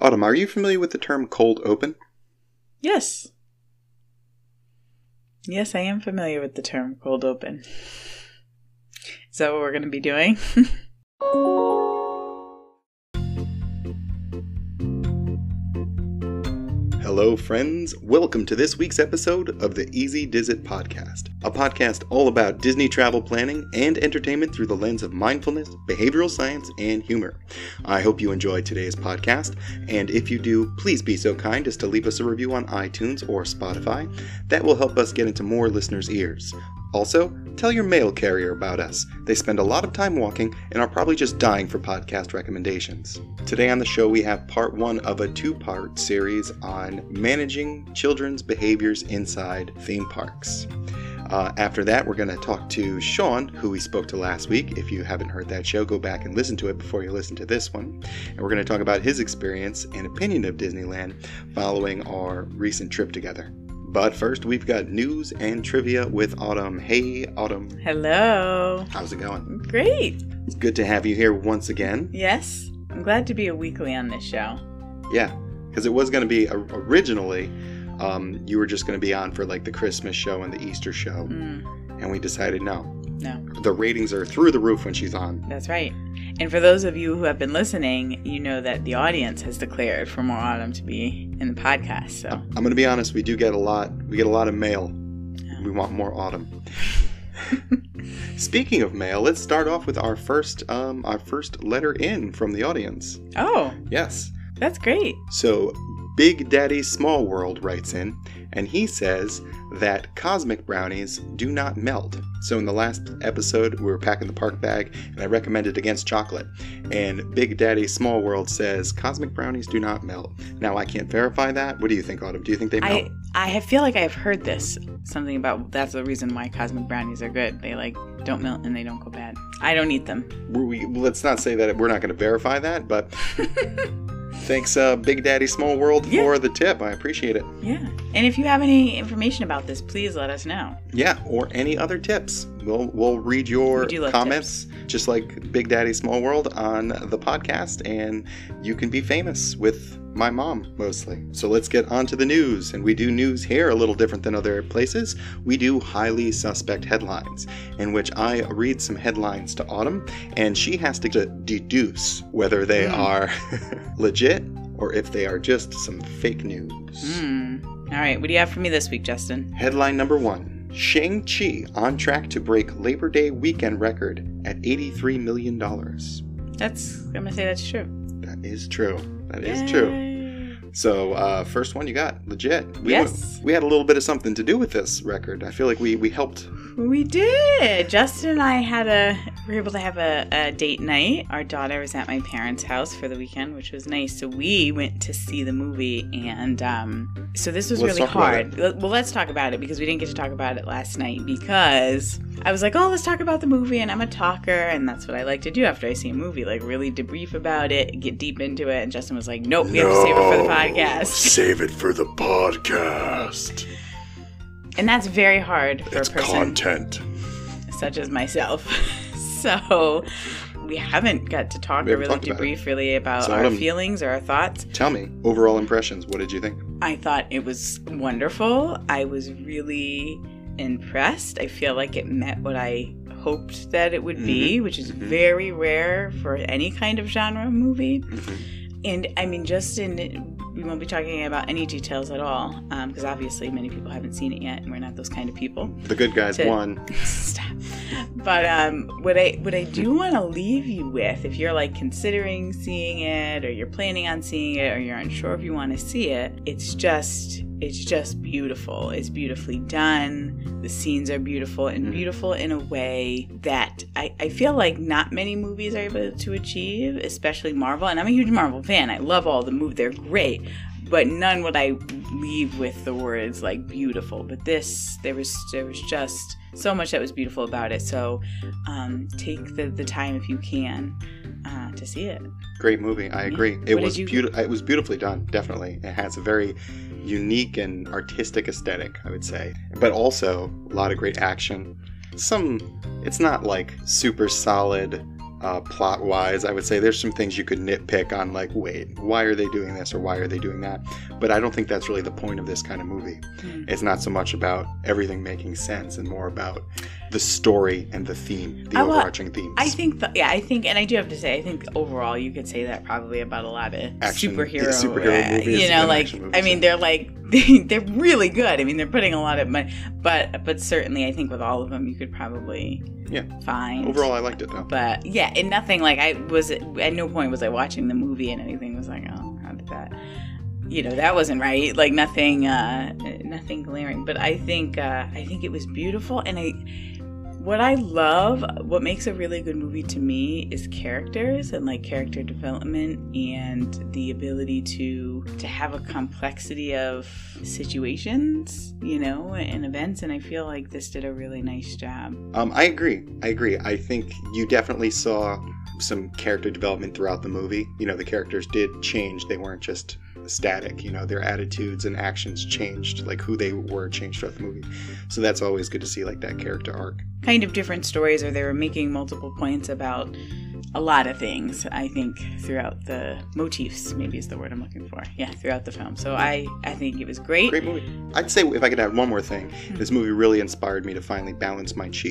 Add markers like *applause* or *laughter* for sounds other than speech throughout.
Autumn, are you familiar with the term cold open? Yes. Yes, I am familiar with the term cold open. Is that what we're going to be doing? *laughs* Hello, friends. Welcome to this week's episode of the Easy Dizit podcast, a podcast all about Disney travel planning and entertainment through the lens of mindfulness, behavioral science, and humor. I hope you enjoyed today's podcast, and if you do, please be so kind as to leave us a review on iTunes or Spotify. That will help us get into more listeners' ears. Also, tell your mail carrier about us. They spend a lot of time walking and are probably just dying for podcast recommendations. Today on the show, we have part one of a two part series on managing children's behaviors inside theme parks. Uh, after that, we're going to talk to Sean, who we spoke to last week. If you haven't heard that show, go back and listen to it before you listen to this one. And we're going to talk about his experience and opinion of Disneyland following our recent trip together. But first, we've got news and trivia with Autumn. Hey, Autumn. Hello. How's it going? Great. It's good to have you here once again. Yes. I'm glad to be a weekly on this show. Yeah, because it was going to be originally, um, you were just going to be on for like the Christmas show and the Easter show. Mm, And we decided no. no, The ratings are through the roof when she's on. that's right. And for those of you who have been listening, you know that the audience has declared for more autumn to be in the podcast. So I'm going to be honest, we do get a lot. We get a lot of mail. We want more autumn. Speaking of mail, let's start off with our first um, our first letter in from the audience. oh, Yes. that's great. So, Big Daddy Small World writes in, and he says that cosmic brownies do not melt. So, in the last episode, we were packing the park bag, and I recommended against chocolate. And Big Daddy Small World says cosmic brownies do not melt. Now, I can't verify that. What do you think, Autumn? Do you think they melt? I I have- feel like I've heard this something about that's the reason why cosmic brownies are good. They like don't melt and they don't go bad. I don't eat them. we, let's not say that we're not going to verify that, but *laughs* thanks, uh, Big Daddy Small World, Yeah. for the tip. I appreciate it. Yeah. And if you have any information about this, please let us know. Yeah, or any other tips. We'll we'll read your We do love comments, just like Big Daddy Small World on the podcast, and you can be famous with my mom mostly. So let's get on to the news. And we do news here a little different than other places. We do highly suspect headlines, in which I read some headlines to Autumn, and she has to deduce whether they Hmm. are *laughs* legit or if they are just some fake news. Hmm. All right. What do you have for me this week, Justin? Headline number one Shang-Chi on track to break Labor Day weekend record at $83 million. That's I'm gonna say that's true. That is true. That is true. So, uh, first one you got, legit. We Yes. we had a little bit of something to do with this record. I feel like we, we helped. We did. Justin and I had a we were able to have a, a date night. Our daughter was at my parents' house for the weekend, which was nice. So we went to see the movie, and um, so this was Let's really hard. Well, let's talk about it because we didn't get to talk about it last night because I was like, oh, let's talk about the movie, and I'm a talker, and that's what I like to do after I see a movie, like really debrief about it, get deep into it. And Justin was like, nope, we have to save it for the podcast, Save it for the podcast. and that's very hard for a person. content. such as myself. *laughs* so we haven't got to talk We or haven't really talked about debrief really about So our Autumn- feelings or our thoughts. Tell me, overall impressions. What did you think? I thought it was wonderful. I was really impressed. I feel like it met what I hoped that it would be, which is mhm. very rare for any kind of genre movie. Mhm. And I mean, just in, we won't be talking about any details at all, because obviously many people haven't seen it yet, and we're not those kind of people. The good guys To- won. *laughs* Stop. But um, what I what I do want to leave you with, if you're like considering seeing it, or you're planning on seeing it, or you're unsure if you want to see it, it's just it's just beautiful. It's beautifully done. The scenes are beautiful and Mhm. beautiful in a way that I, I feel like not many movies are able to achieve, especially Marvel. And I'm a huge Marvel fan. I love all the movies; they're great. But none would I leave with the words like beautiful. But this, there was there was just so much that was beautiful about it. So um, take the, the time if you can uh, to see it. Great movie. I Yeah. agree. It What was you- beautiful. It was beautifully done. Definitely, it has a very unique and artistic aesthetic. I would say, but also a lot of great action. Some. It's not like super solid Uh, plot wise, I would say there's some things you could nitpick on, like, wait, why are they doing this or why are they doing that? But I don't think that's really the point of this kind of movie. Hmm. It's not so much about everything making sense and more about the story and the theme, the I wa- overarching themes. I think, th- yeah, I think, and I do have to say, I think overall you could say that probably about a lot of Action- superhero, yeah, superhero uh, movies You know, like movies, I mean, yeah. they're like *laughs* they're really good. I mean, they're putting a lot of money, but but certainly, I think with all of them, you could probably Yeah. find Overall, I liked it though. But yeah, and nothing like I was at no point was I watching the movie and anything was like, oh, how did that? You know, that wasn't right. Like nothing, uh, nothing glaring. But I think uh, I think it was beautiful, and I. What I love, what makes a really good movie to me is characters and like character development and the ability to to have a complexity of situations, you know, and events and I feel like this did a really nice job. Um, I agree. I agree. I think you definitely saw some character development throughout the movie. You know, the characters did change. They weren't just static. You know, their attitudes and actions changed, like who they were changed throughout the movie. So that's always good to see, like that character arc. kind of different stories or they were making multiple points about a lot of things i think throughout the motifs maybe is the word i'm looking for yeah throughout the film so i i think it was great, Great movie. I'd say if I could add one more thing, hmm. this movie really inspired me to finally balance my chi.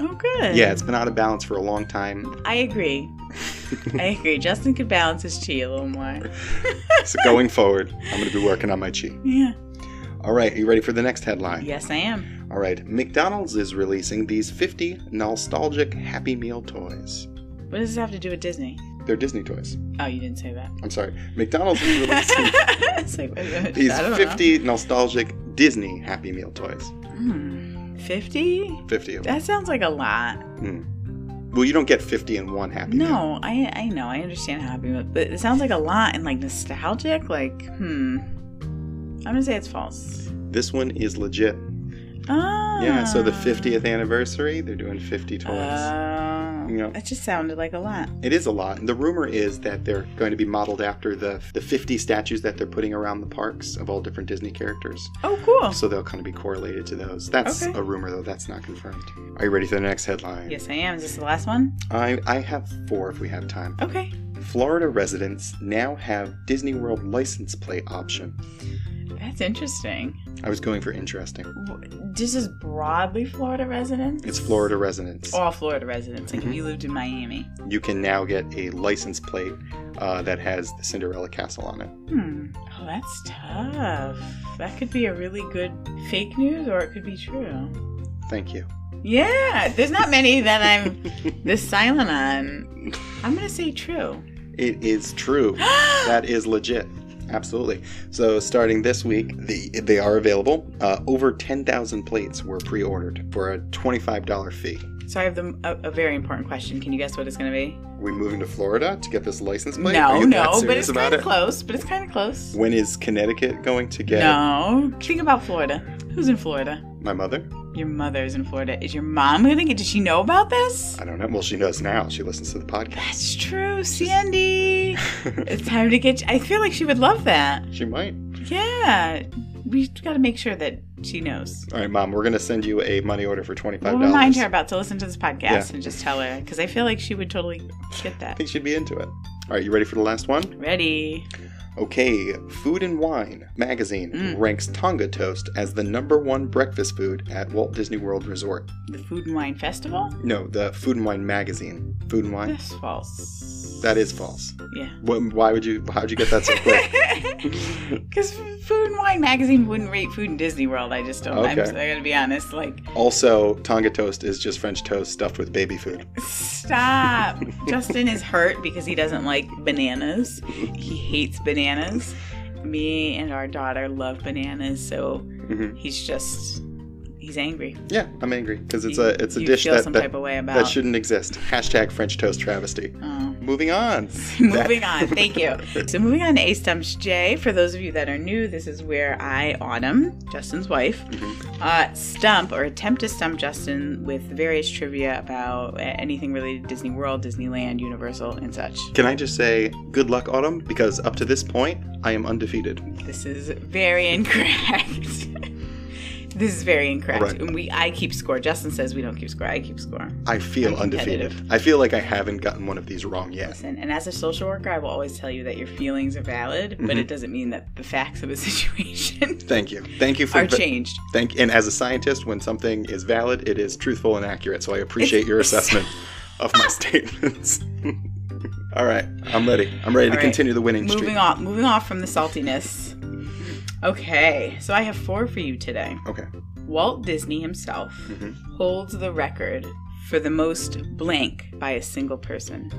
Oh good Yeah, it's been out of balance for a long time. i agree i *laughs* agree justin could balance his chi a little more So going forward, I'm going to be working on my chi. yeah All right, are you ready for the next headline? yes i am All right, McDonald's is releasing these 50 nostalgic Happy Meal toys. what does this have to do with disney They're Disney toys. oh you didn't say that I'm sorry. McDonald's is releasing *laughs* like, wait a minute, these I don't 50 nostalgic Disney Happy Meal toys. Hmm. 50 50 of them. that sounds like a lot Well, you don't get 50 in one Happy Meal. No, I I know, I understand how happy, but it sounds like a lot and like nostalgic. Like, hmm, I'm gonna say it's false. This one is legit. Ah, Yeah, so the 50th anniversary, they're doing 50 toys. Oh, Yeah. that just sounded like a lot. It is a lot. And the rumor is that they're going to be modeled after the the 50 statues that they're putting around the parks of all different Disney characters. Oh, cool. So they'll kind of be correlated to those. That's Okay. a rumor, though. That's not confirmed. Are you ready for the next headline? Yes, I am. Is this the last one? I, I have four if we have time. Okay. Florida residents now have Disney World license plate option. That's interesting. I was going for interesting. This is broadly Florida residents? It's Florida residents. All Florida residents. Like Mhm. if you lived in Miami. You can now get a license plate uh, that has the Cinderella Castle on it. Hmm. Oh, that's tough. That could be a really good fake news or it could be true. Thank you. Yeah, there's not many that I'm *laughs* this silent on. I'm gonna say true. It is true. *gasps* that is legit. Absolutely. So starting this week, the, they are available. Uh, over 10,000 plates were pre-ordered for a $25 fee. So I have the, a, a very important question. Can you guess what it's gonna be? Are we moving to Florida to get this license plate? No, no, but it's kind of it? close. But it's kind of close. When is Connecticut going to get No, think about Florida. Who's in Florida? my mother? Your mother's in Florida. Is your mom gonna get? Does she know about this? I don't know. Well, she knows now. She listens to the podcast. That's true, Sandy. *laughs* it's time to get. I feel like she would love that. she might. Yeah, we got to make sure that she knows. All right, Mom, we're going to send you a money order for $25. We'll remind her about to listen to this podcast Yeah. and just tell her because I feel like she would totally get that. I think she'd be into it. All right, you ready for the last one? Ready? Okay, Food and Wine magazine Mm. ranks Tonga toast as the number one breakfast food at Walt Disney World Resort. The Food and Wine Festival? No, the Food and Wine magazine. Food and Wine? That's false. That is false. Yeah. Wh- Why would you? How'd you get that so quick? *laughs* Because Food and Wine magazine wouldn't rate food in Disney World. I just don't. I'm, Okay. I gotta be honest. Like, also, Tonga toast is just French toast stuffed with baby food. stop. Justin is hurt because he doesn't like bananas. He hates bananas. Me and our daughter love bananas, so hmm he's just he's angry. Yeah, I'm angry because it's a it's a you dish feel that some that, type of way about. that shouldn't exist. Hashtag French toast travesty. Oh. Moving on. *laughs* moving on. Thank you. *laughs* So moving on to A Stumps J. For those of you that are new, this is where I, Autumn, Justin's wife, Mhm. uh, stump or attempt to stump Justin with various trivia about anything related to Disney World, Disneyland, Universal, and such. Can I just say good luck, Autumn? Because up to this point, I am undefeated. This is very *laughs* incorrect. This is very incorrect. Right. And we I keep score. Justin says we don't keep score. I keep score. I feel I'm undefeated. I feel like I haven't gotten one of these wrong yet. Listen, and as a social worker, I will always tell you that your feelings are valid, but Mhm. it doesn't mean that the facts of a *laughs* situation Thank you. Thank you for are changed. Thank and as a scientist, when something is valid, it is truthful and accurate. So I appreciate your *laughs* assessment of my *laughs* statements. All right, I'm ready. I'm ready All to right. continue the winning Moving streak. off, moving off from the saltiness. Okay, so I have four for you today. Okay. Walt Disney himself Mhm. holds the record for the most blank by a single person.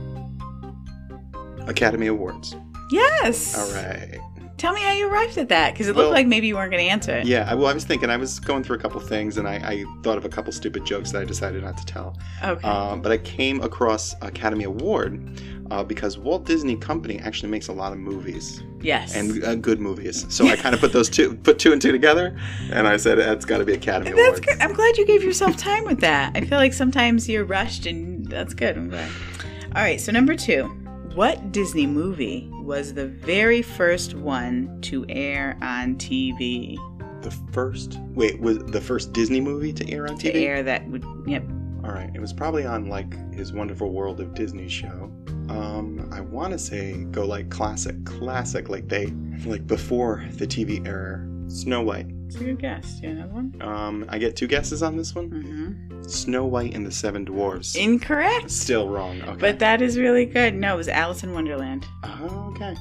Academy Awards. Yes. All right. Tell me how you arrived at that, because it Well- looked like maybe you weren't going to answer it. Yeah. I, well, I was thinking. I was going through a couple things, and I, I thought of a couple stupid jokes that I decided not to tell. Okay. Um, but I came across Academy Award uh, because Walt Disney Company actually makes a lot of movies yes. and uh, good movies. So I *laughs* kind of put those two, put two and two together, and I said that's got to be Academy that's Awards. good. I'm glad you gave yourself time with that. I feel like sometimes you're rushed, and that's good. I'm glad. All right. So number two, what Disney movie was the very first one to air on TV? The first, wait, was the first Disney movie to air on To TV? air that would. Yep. All right, it was probably on like his Wonderful World of Disney show. Um, I want to say go like classic, classic, like they like before the TV era. Snow White. It's a good guess. Do you have another one? Um, I get two guesses on this one. Mm-hmm. Snow White and the Seven Dwarfs. Incorrect. Still wrong. Okay. But that is really good. No, it was Alice in Wonderland. Oh, okay.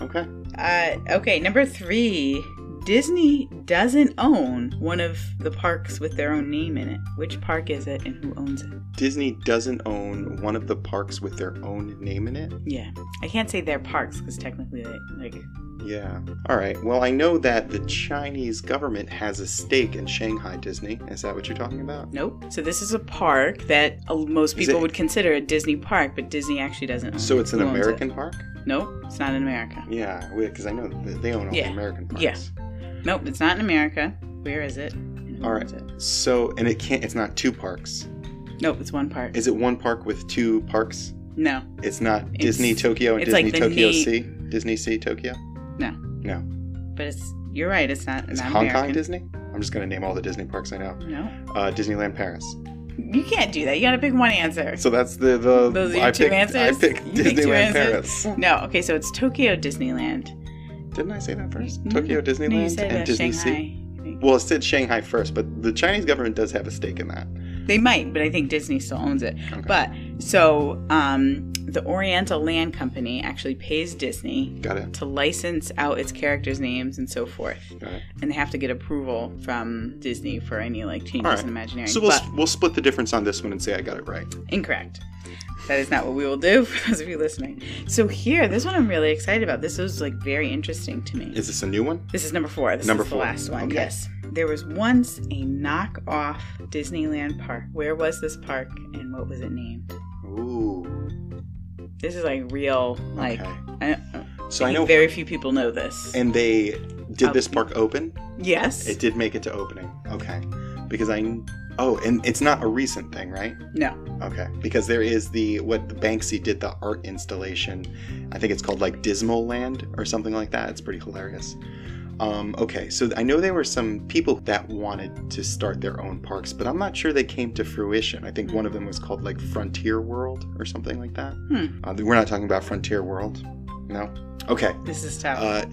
Okay. Uh, okay, number three. Disney doesn't own one of the parks with their own name in it. Which park is it and who owns it? Disney doesn't own one of the parks with their own name in it. Yeah. I can't say their parks because technically they, like, Yeah. All right. Well, I know that the Chinese government has a stake in Shanghai Disney. Is that what you're talking about? nope. So this is a park that uh, most people it- would consider a Disney park, but Disney actually doesn't own So it. it's an owns it? American park? Nope, it's not in America. Yeah, because I know they own all Yeah, the American parks. yeah. Nope, it's not in America. Where is it? All right. it? So, and it can't. It's not two parks. Nope, it's one park. Is it one park with two parks? no, It's not It's- Disney Tokyo and Disney like Tokyo na- Sea. Disney Sea Tokyo. No. No. but it's you're right. It's not. It's not Hong American. Kong Disney. I'm just gonna name all the Disney parks I know. No, Uh, Disneyland Paris. you can't do that. You gotta pick one answer. So that's the the. Those are your I two picked, answers? I picked You Disneyland? Paris. No, okay, so it's Tokyo Disneyland. Didn't I say that first? No, Tokyo No, Disneyland said and uh, Disney Shanghai. Sea. Well, it said Shanghai first, but the Chinese government does have a stake in that. They might, but I think Disney still owns it. Okay. But so um, the Oriental Land Company actually pays Disney to license out its characters' names and so forth, and they have to get approval from Disney for any like changes right. in Imagineering. So we'll but we'll split the difference on this one and say I got it right. incorrect. That is not what we will do *laughs* for those of you listening. So here, this one I'm really excited about. This was like very interesting to me. Is this a new one? This is number four. This Number is four. the last one. Okay. Yes. There was once a knockoff Disneyland park. Where was this park and what was it named? Ooh. This is like real, like, Okay. I, So I think know, very few people know this. and they did Oh. this park open. yes. It did make it to opening. Okay. Because I. Oh, and it's not a recent thing, right? no. Okay. Because there is the what Banksy did the art installation. I think it's called like Dismaland or something like that. It's pretty hilarious. Um, okay, so I know there were some people that wanted to start their own parks, but I'm not sure they came to fruition. I think one of them was called like Frontier World or something like that. Hmm. Uh, we're not talking about Frontier World. No. Okay. This is tough. Uh,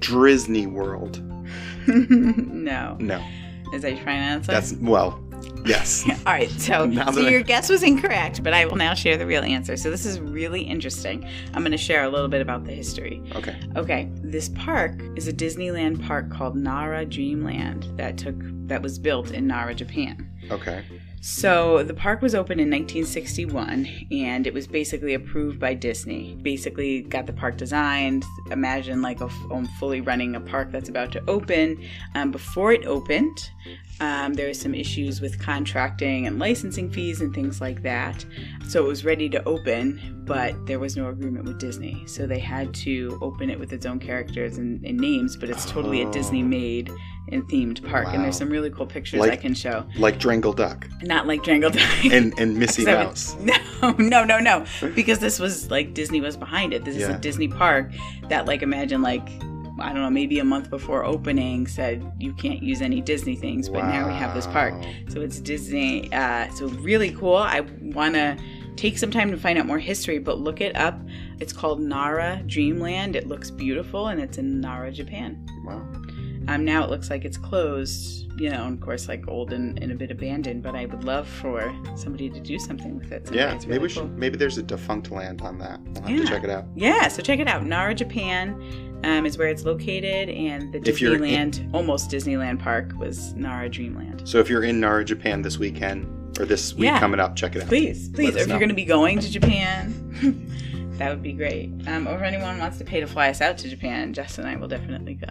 Disney World. *laughs* no. No, Is that your final answer? that's well, yes. *laughs* All right, so, *laughs* so that I- your guess was incorrect, but I will now share the real answer. So this is really interesting. I'm going to share a little bit about the history. Okay. Okay, this park is a Disneyland park called Nara Dreamland that took that was built in Nara, Japan. Okay. So the park was opened in 1961 and it was basically approved by Disney. Basically got the park designed. Imagine like a f- um, fully running a park that's about to open. Um, before it opened, um, there was some issues with contracting and licensing fees and things like that. So it was ready to open, but there was no agreement with Disney. So they had to open it with its own characters and, and names, but it's totally a Oh. Disney made and themed park. And there's some really cool pictures Like- I can show. Like Drangle Duck Not like Jangle Duck. *laughs* and and Missy *laughs* Mouse. *laughs* No, no, no, no. Because this was like Disney was behind it. This is a Disney park that, like, imagine like I don't know, maybe a month before opening said you can't use any Disney things, but wow. now we have this park. So it's Disney. Uh, so really cool. I want to take some time to find out more history, but look it up. It's called Nara Dreamland. It looks beautiful and it's in Nara, Japan. Wow. Um, now it looks like it's closed, you know, of course, like old and, and a bit abandoned. But I would love for somebody to do something with it. yeah, maybe we should. Cool. Maybe there's a defunct land on that. We'll have yeah. to check it out. Yeah, so check it out. Nara, Japan, um, is where it's located, and the Disneyland, in, almost Disneyland Park, was Nara Dreamland. So if you're in Nara, Japan this weekend, or this week yeah. coming up, check it out. Please, please. Or if you're going to be going to Japan, *laughs* that would be great. Um, or if anyone wants to pay to fly us out to Japan, Jess and I will definitely go.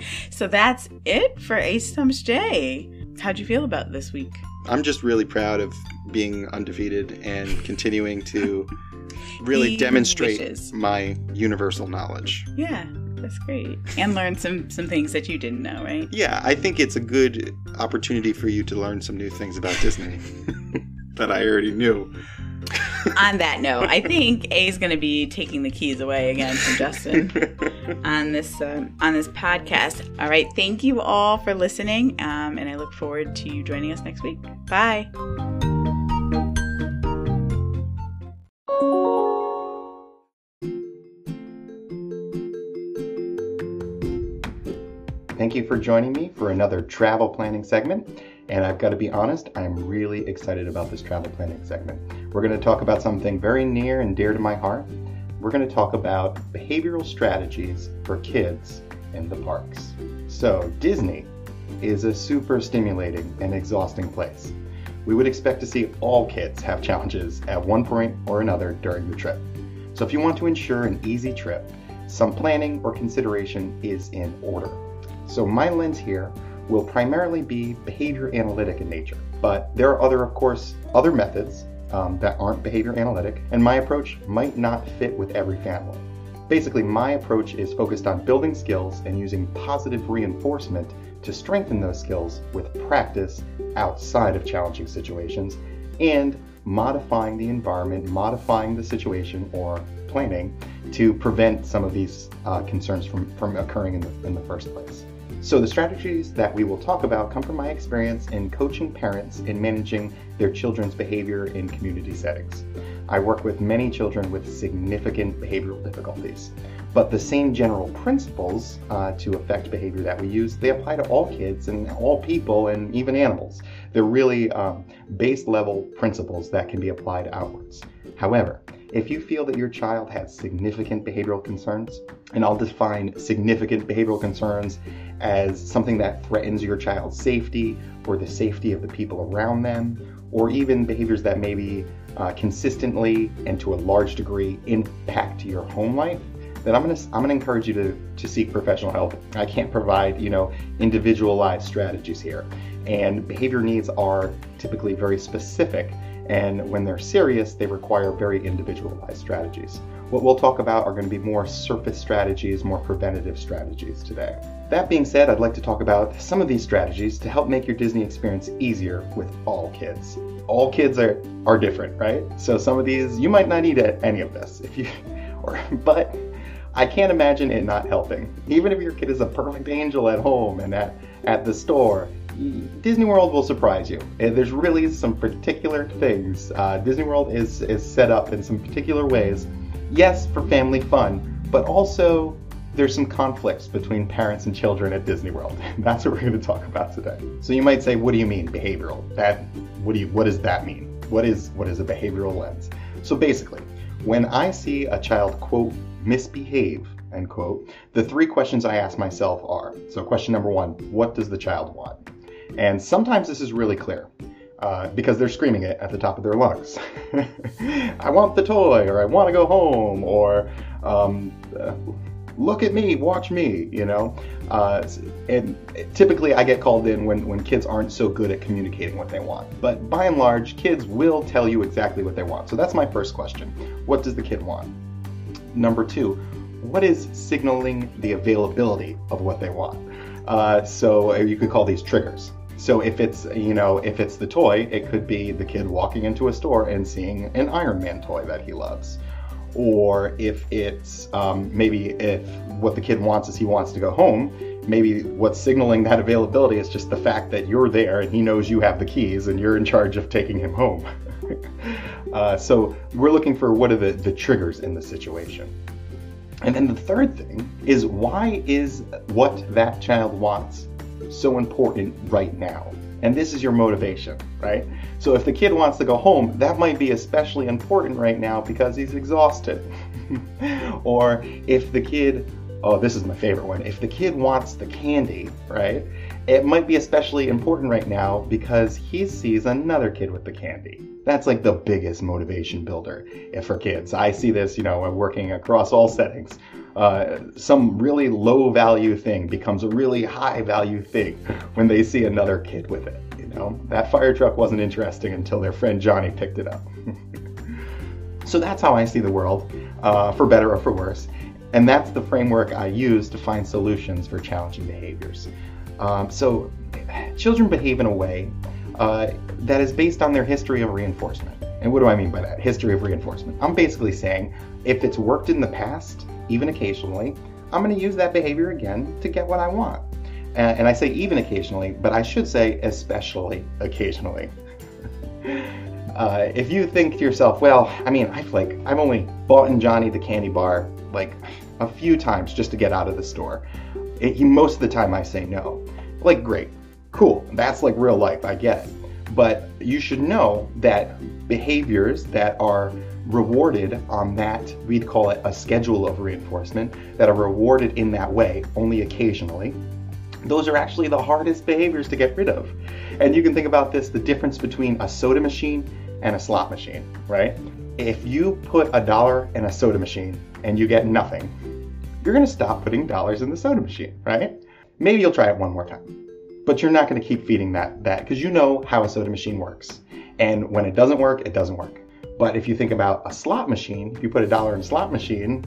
*laughs* so that's it for A Stumps J. How'd you feel about this week? I'm just really proud of being undefeated and continuing to *laughs* really demonstrate wishes. my universal knowledge. Yeah. That's great. And learn some some things that you didn't know, right? Yeah, I think it's a good opportunity for you to learn some new things about Disney *laughs* that I already knew. *laughs* on that note, I think A is going to be taking the keys away again from Justin *laughs* on this um, on this podcast. All right, thank you all for listening, um, and I look forward to you joining us next week. Bye. Thank you for joining me for another travel planning segment. And I've got to be honest, I'm really excited about this travel planning segment. We're going to talk about something very near and dear to my heart. We're going to talk about behavioral strategies for kids in the parks. So, Disney is a super stimulating and exhausting place. We would expect to see all kids have challenges at one point or another during the trip. So, if you want to ensure an easy trip, some planning or consideration is in order. So my lens here will primarily be behavior analytic in nature, but there are other, of course, other methods um, that aren't behavior analytic, and my approach might not fit with every family. Basically, my approach is focused on building skills and using positive reinforcement to strengthen those skills with practice outside of challenging situations and modifying the environment, modifying the situation or planning to prevent some of these uh, concerns from, from occurring in the, in the first place. So, the strategies that we will talk about come from my experience in coaching parents in managing their children's behavior in community settings. I work with many children with significant behavioral difficulties, but the same general principles uh, to affect behavior that we use, they apply to all kids and all people and even animals. They're really um, base level principles that can be applied outwards. However, if you feel that your child has significant behavioral concerns, and I'll define significant behavioral concerns as something that threatens your child's safety or the safety of the people around them, or even behaviors that maybe uh, consistently and to a large degree impact your home life, then I'm gonna I'm gonna encourage you to to seek professional help. I can't provide you know individualized strategies here, and behavior needs are typically very specific and when they're serious, they require very individualized strategies. What we'll talk about are going to be more surface strategies, more preventative strategies today. That being said, I'd like to talk about some of these strategies to help make your Disney experience easier with all kids. All kids are, are different, right? So some of these, you might not need any of this if you, *laughs* or, but I can't imagine it not helping. Even if your kid is a perfect angel at home and at, at the store, Disney World will surprise you. There's really some particular things. Uh, Disney World is, is set up in some particular ways. Yes, for family fun, but also there's some conflicts between parents and children at Disney World. *laughs* That's what we're going to talk about today. So you might say, what do you mean behavioral? That what do you what does that mean? What is what is a behavioral lens? So basically, when I see a child quote misbehave end quote, the three questions I ask myself are so question number one, what does the child want? And sometimes this is really clear. Uh, because they're screaming it at the top of their lungs. *laughs* I want the toy, or I want to go home, or um, uh, look at me, watch me, you know. Uh, and typically, I get called in when, when kids aren't so good at communicating what they want. But by and large, kids will tell you exactly what they want. So that's my first question What does the kid want? Number two, what is signaling the availability of what they want? Uh, so you could call these triggers. So if it's you know if it's the toy, it could be the kid walking into a store and seeing an Iron Man toy that he loves, or if it's um, maybe if what the kid wants is he wants to go home. Maybe what's signaling that availability is just the fact that you're there and he knows you have the keys and you're in charge of taking him home. *laughs* uh, so we're looking for what are the, the triggers in the situation. And then the third thing is why is what that child wants so important right now? And this is your motivation, right? So if the kid wants to go home, that might be especially important right now because he's exhausted. *laughs* or if the kid, oh, this is my favorite one, if the kid wants the candy, right? It might be especially important right now because he sees another kid with the candy. That's like the biggest motivation builder for kids. I see this, you know, working across all settings. Uh, some really low value thing becomes a really high value thing when they see another kid with it. You know, that fire truck wasn't interesting until their friend Johnny picked it up. *laughs* so that's how I see the world, uh, for better or for worse. And that's the framework I use to find solutions for challenging behaviors. Um, so children behave in a way uh, that is based on their history of reinforcement. And what do I mean by that? History of reinforcement. I'm basically saying if it's worked in the past, even occasionally, I'm going to use that behavior again to get what I want. And, and I say even occasionally, but I should say especially occasionally. *laughs* uh, if you think to yourself, well, I mean, I've like I've only bought in Johnny the candy bar like a few times just to get out of the store. It, most of the time I say no. Like great, cool, that's like real life. I get it. But you should know that behaviors that are rewarded on that, we'd call it a schedule of reinforcement, that are rewarded in that way only occasionally, those are actually the hardest behaviors to get rid of. And you can think about this the difference between a soda machine and a slot machine, right? If you put a dollar in a soda machine and you get nothing, you're gonna stop putting dollars in the soda machine, right? Maybe you'll try it one more time. But you're not gonna keep feeding that that because you know how a soda machine works. And when it doesn't work, it doesn't work. But if you think about a slot machine, if you put a dollar in a slot machine,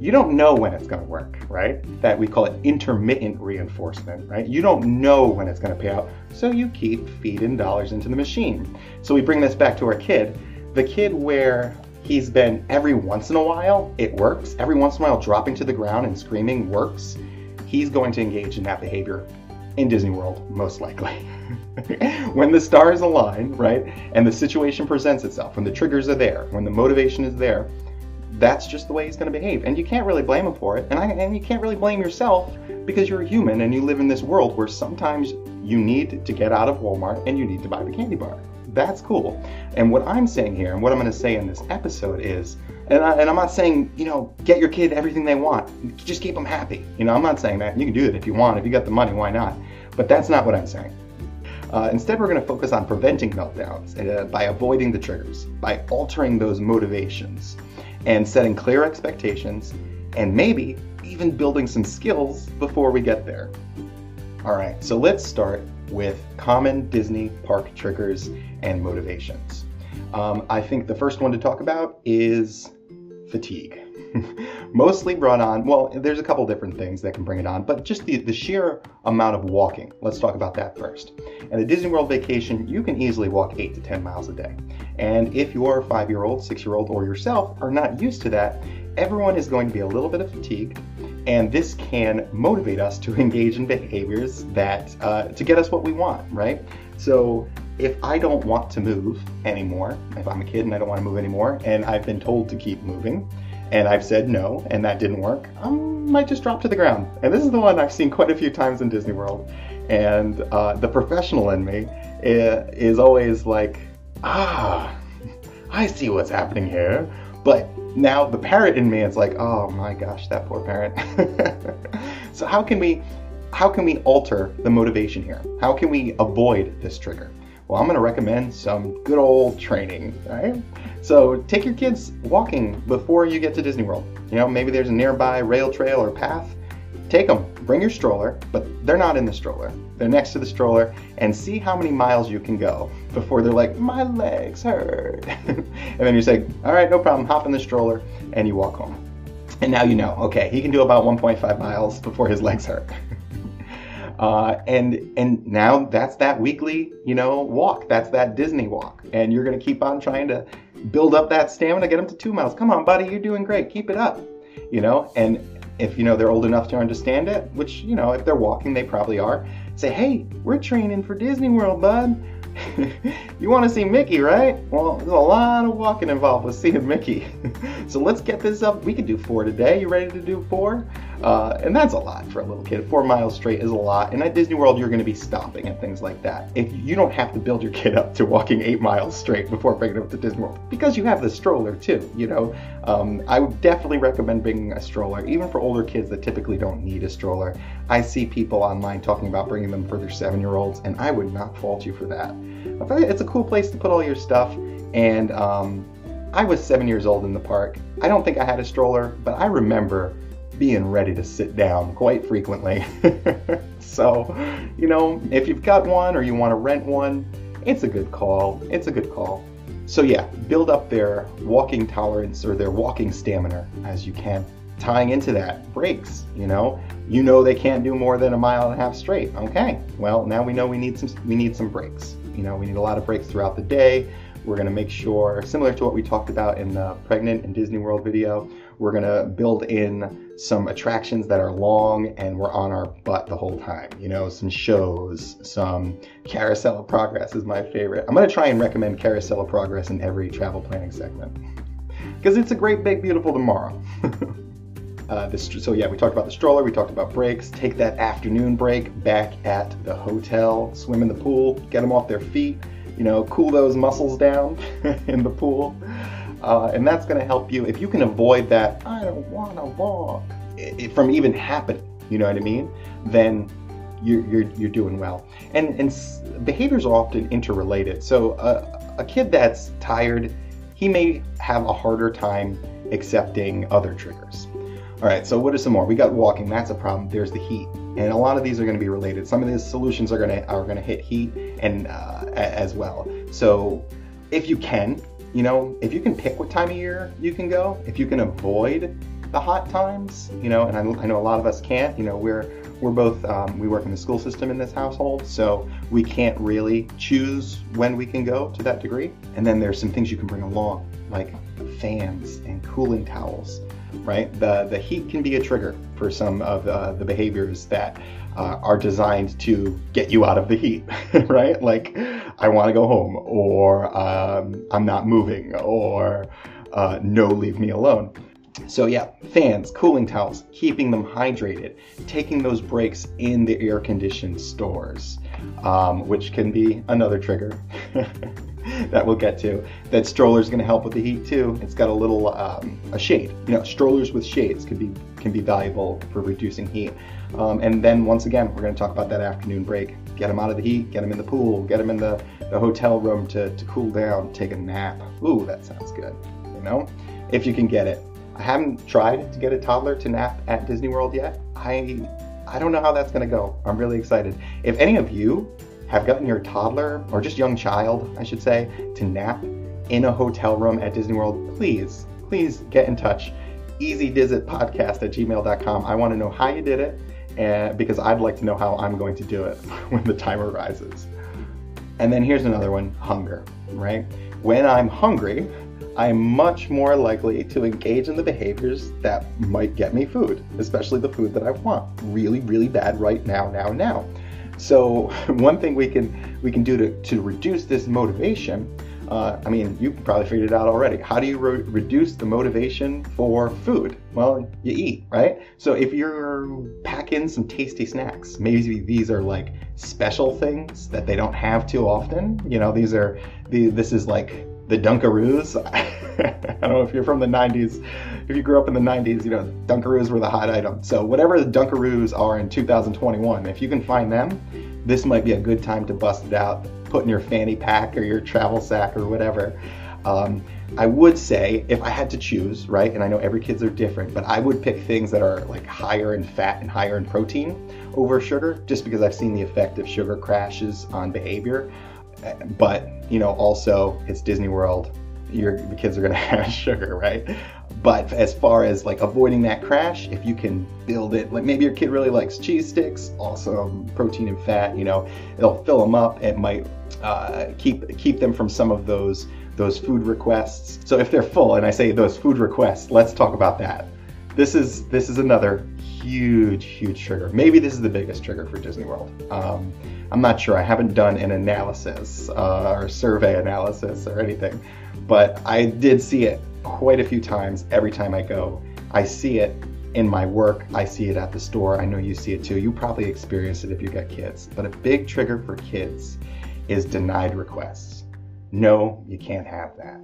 you don't know when it's going to work, right? That we call it intermittent reinforcement, right? You don't know when it's going to pay out, so you keep feeding dollars into the machine. So we bring this back to our kid. The kid where he's been every once in a while, it works. Every once in a while, dropping to the ground and screaming works. He's going to engage in that behavior in Disney World, most likely. *laughs* *laughs* when the stars align, right, and the situation presents itself, when the triggers are there, when the motivation is there, that's just the way he's going to behave. And you can't really blame him for it. And, I, and you can't really blame yourself because you're a human and you live in this world where sometimes you need to get out of Walmart and you need to buy the candy bar. That's cool. And what I'm saying here, and what I'm going to say in this episode is, and, I, am not saying, you know, get your kid everything they want. Just keep them happy. You know, I'm not saying that. You can do it if you want. If you got the money, why not? But that's not what I'm saying. Uh, instead, we're going to focus on preventing meltdowns uh, by avoiding the triggers, by altering those motivations, and setting clear expectations, and maybe even building some skills before we get there. All right, so let's start with common Disney park triggers and motivations. Um, I think the first one to talk about is fatigue. *laughs* Mostly brought on, well, there's a couple different things that can bring it on, but just the, the sheer amount of walking. Let's talk about that first. And a Disney World vacation, you can easily walk 8 to 10 miles a day. And if your five year old, six year old, or yourself are not used to that, everyone is going to be a little bit of fatigue, and this can motivate us to *laughs* engage in behaviors that uh, to get us what we want, right? So if I don't want to move anymore, if I'm a kid and I don't want to move anymore, and I've been told to keep moving, and I've said no, and that didn't work, I might just drop to the ground. And this is the one I've seen quite a few times in Disney World. And uh, the professional in me is always like, ah, I see what's happening here. But now the parrot in me is like, oh my gosh, that poor parrot. *laughs* so how can we how can we alter the motivation here? How can we avoid this trigger? Well, I'm going to recommend some good old training, right? So take your kids walking before you get to Disney World. You know, maybe there's a nearby rail trail or path. Take them, bring your stroller, but they're not in the stroller. They're next to the stroller and see how many miles you can go before they're like, my legs hurt. *laughs* and then you say, all right, no problem, hop in the stroller and you walk home. And now you know, okay, he can do about 1.5 miles before his legs hurt. *laughs* Uh, and and now that's that weekly, you know, walk. That's that Disney walk, and you're gonna keep on trying to build up that stamina, get them to two miles. Come on, buddy, you're doing great. Keep it up. You know, and if you know they're old enough to understand it, which you know if they're walking they probably are. Say, hey, we're training for Disney World, bud. *laughs* you want to see Mickey, right? Well, there's a lot of walking involved with seeing Mickey. *laughs* so let's get this up. We could do four today. You ready to do four? Uh, and that's a lot for a little kid. Four miles straight is a lot. And at Disney World, you're going to be stopping and things like that. If you don't have to build your *laughs* kid up to walking eight miles straight before bringing him to Disney World, because you have the stroller too. You know, um, I would definitely recommend bringing a stroller, even for older kids that typically don't need a stroller. I see people online talking about bringing them for their seven-year-olds, and I would not fault you for that. It's a cool place to put all your stuff, and um, I was seven years old in the park. I don't think I had a stroller, but I remember being ready to sit down quite frequently. *laughs* so, you know, if you've got one or you want to rent one, it's a good call. It's a good call. So, yeah, build up their walking tolerance or their walking stamina as you can. Tying into that, breaks, you know. You know they can't do more than a mile and a half straight. Okay. Well, now we know we need some we need some breaks. You know, we need a lot of breaks throughout the day. We're going to make sure, similar to what we talked about in the Pregnant in Disney World video, we're going to build in some attractions that are long and we're on our butt the whole time. You know, some shows, some Carousel of Progress is my favorite. I'm going to try and recommend Carousel of Progress in every travel planning segment because it's a great, big, beautiful tomorrow. *laughs* Uh, this, so yeah, we talked about the stroller, we talked about breaks. Take that afternoon break back at the hotel, swim in the pool, get them off their feet, you know, cool those muscles down *laughs* in the pool. Uh, and that's going to help you if you can avoid that I don't want to walk from even happening. You know what I mean? Then you're you're, you're doing well. And and behaviors are often interrelated. So uh, a kid that's tired, he may have a harder time accepting other triggers. All right, so what are some more? We got walking, that's a problem. There's the heat, and a lot of these are going to be related. Some of these solutions are going to are going to hit heat and uh, as well. So if you can, you know, if you can pick what time of year you can go, if you can avoid the hot times, you know, and I, I know a lot of us can't. You know, we're we're both um, we work in the school system in this household, so we can't really choose when we can go to that degree. And then there's some things you can bring along, like fans and cooling towels right? The, the heat can be a trigger for some of uh, the behaviors that uh, are designed to get you out of the heat, *laughs* right? Like, I want to go home, or um, I'm not moving, or uh, no, leave me alone. So, yeah, fans, cooling towels, keeping them hydrated, taking those breaks in the air conditioned stores, um, which can be another trigger. *laughs* that we'll get to. That stroller is going to help with the heat too. It's got a little um, a shade. You know, strollers with shades can be can be valuable for reducing heat. Um, and then once again, we're going to talk about that afternoon break. Get them out of the heat. Get them in the pool. Get them in the, the hotel room to, to cool down. Take a nap. Ooh, that sounds good. You know, if you can get it. I haven't tried to get a toddler to nap at Disney World yet. I I don't know how that's going to go. I'm really excited. If any of you have gotten your toddler, or just young child, I should say, to nap in a hotel room at Disney World, please, please get in touch. EasyDizitPodcast at gmail.com. I want to know how you did it because I'd like to know how I'm going to do it *laughs* when the time arises. And then here's another one hunger, right? When I'm hungry, I'm much more likely to engage in the behaviors that might get me food, especially the food that I want really, really bad right now, now, now. So *laughs* one thing we can we can do to, to reduce this motivation, uh, I mean, you probably figured it out already. How do you re- reduce the motivation for food? Well, you eat, right? So if you're packing some tasty snacks, maybe these are like special things that they don't have too often. You know, these are the this is like the Dunkaroos. *laughs* I don't know if you're from the 90s. If you grew up in the 90s, you know, Dunkaroos were the hot item. So whatever the Dunkaroos are in 2021, if you can find them, this might be a good time to bust it out, put in your fanny pack or your travel sack or whatever. Um, I would say if I had to choose, right, and I know every kids are different, but I would pick things that are like higher in fat and higher in protein over sugar, just because I've seen the effect of sugar crashes on behavior. But you know, also it's Disney World. Your the kids are gonna *laughs* have sugar, right? But as far as like avoiding that crash, if you can build it, like maybe your kid really likes cheese sticks, also protein and fat, you know, it'll fill them up. It might uh, keep keep them from some of those those food requests. So if they're full, and I say those food requests, let's talk about that. this is this is another huge, huge trigger. Maybe this is the biggest trigger for Disney World. Um, I'm not sure. I haven't done an analysis uh, or survey analysis or anything, but I did see it quite a few times. Every time I go, I see it in my work. I see it at the store. I know you see it too. You probably experience it if you got kids. But a big trigger for kids is denied requests. No, you can't have that.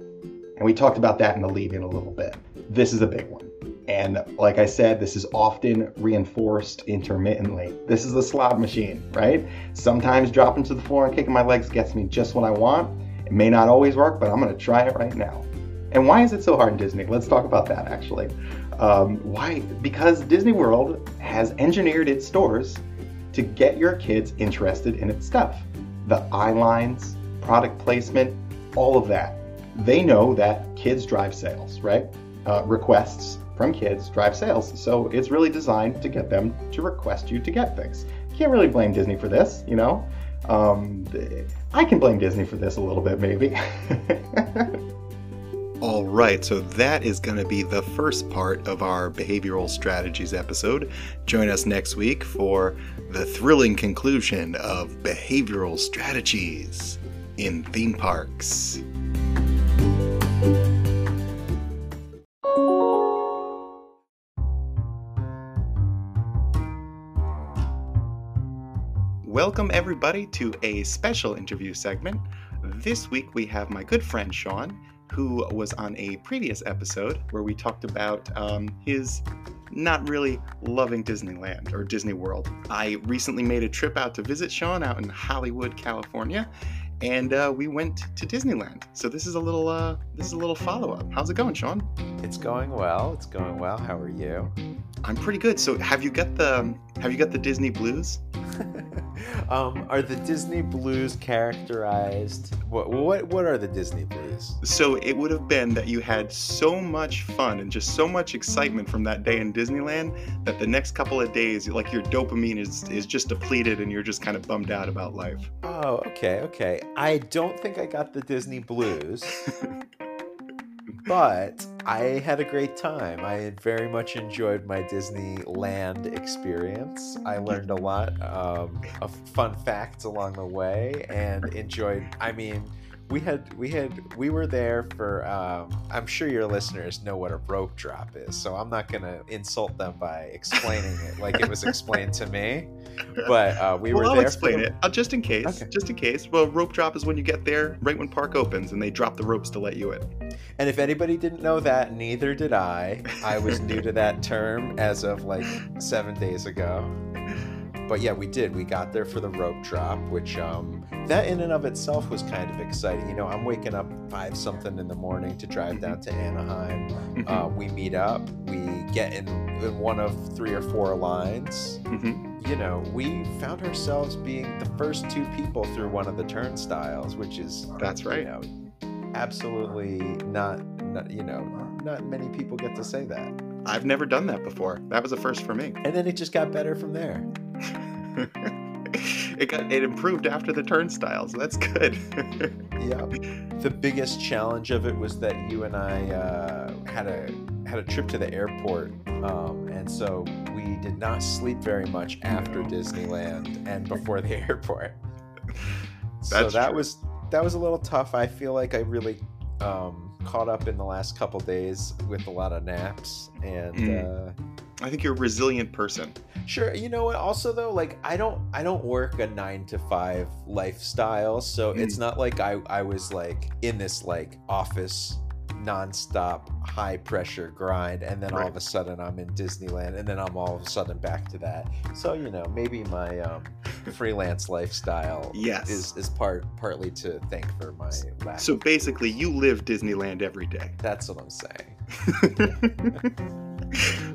And we talked about that in the lead in a little bit. This is a big one. And like I said, this is often reinforced intermittently. This is a slot machine, right? Sometimes dropping to the floor and kicking my legs gets me just what I want. It may not always work, but I'm going to try it right now. And why is it so hard in Disney? Let's talk about that actually. Um, why? Because Disney World has engineered its stores to get your kids interested in its stuff. The eye lines, product placement, all of that. They know that kids drive sales, right? Uh, requests from kids drive sales. So it's really designed to get them to request you to get things. Can't really blame Disney for this, you know? Um, I can blame Disney for this a little bit, maybe. *laughs* All right, so that is going to be the first part of our behavioral strategies episode. Join us next week for the thrilling conclusion of behavioral strategies in theme parks. Welcome, everybody, to a special interview segment. This week we have my good friend Sean, who was on a previous episode where we talked about um, his not really loving Disneyland or Disney World. I recently made a trip out to visit Sean out in Hollywood, California, and uh, we went to Disneyland. So this is a little uh, this is a little follow up. How's it going, Sean? It's going well. It's going well. How are you? I'm pretty good. So have you got the have you got the Disney blues? *laughs* *laughs* um, are the Disney blues characterized? What what what are the Disney blues? So it would have been that you had so much fun and just so much excitement from that day in Disneyland that the next couple of days, like your dopamine is is just depleted and you're just kind of bummed out about life. Oh, okay, okay. I don't think I got the Disney blues. *laughs* but I had a great time. I very much enjoyed my Disneyland experience. I learned a lot um, of fun facts along the way and enjoyed. I mean, we had we had we were there for um, i'm sure your listeners know what a rope drop is so i'm not gonna insult them by explaining it like it was explained to me but uh, we well, were I'll there explain for... it. Uh, just in case okay. just in case. Well rope drop is when you get there right when park opens and they drop the ropes to let you in. And if anybody didn't know that neither did i. I was new to that term as of like seven days ago but yeah, we did. We got there for the rope drop, which um, that in and of itself was kind of exciting. You know, I'm waking up five something in the morning to drive down to Anaheim. Mm-hmm. Uh, we meet up. We get in, in one of three or four lines. Mm-hmm. You know, we found ourselves being the first two people through one of the turnstiles, which is that's right. You know, absolutely not, not. You know, not many people get to say that. I've never done that before. That was a first for me. And then it just got better from there. *laughs* it got it improved after the turnstiles. That's good. *laughs* yeah. The biggest challenge of it was that you and I uh, had a had a trip to the airport, um, and so we did not sleep very much after Disneyland and before the *laughs* airport. That's so that true. was that was a little tough. I feel like I really um, caught up in the last couple days with a lot of naps and. Mm. Uh, I think you're a resilient person. Sure, you know what? Also, though, like I don't, I don't work a nine to five lifestyle, so Mm. it's not like I, I was like in this like office nonstop high pressure grind and then all of a sudden I'm in Disneyland and then I'm all of a sudden back to that. So, you know, maybe my um, *laughs* freelance lifestyle Yes. is, is part partly to thank for my lack. So basically, you live Disneyland every day. that's what I'm saying.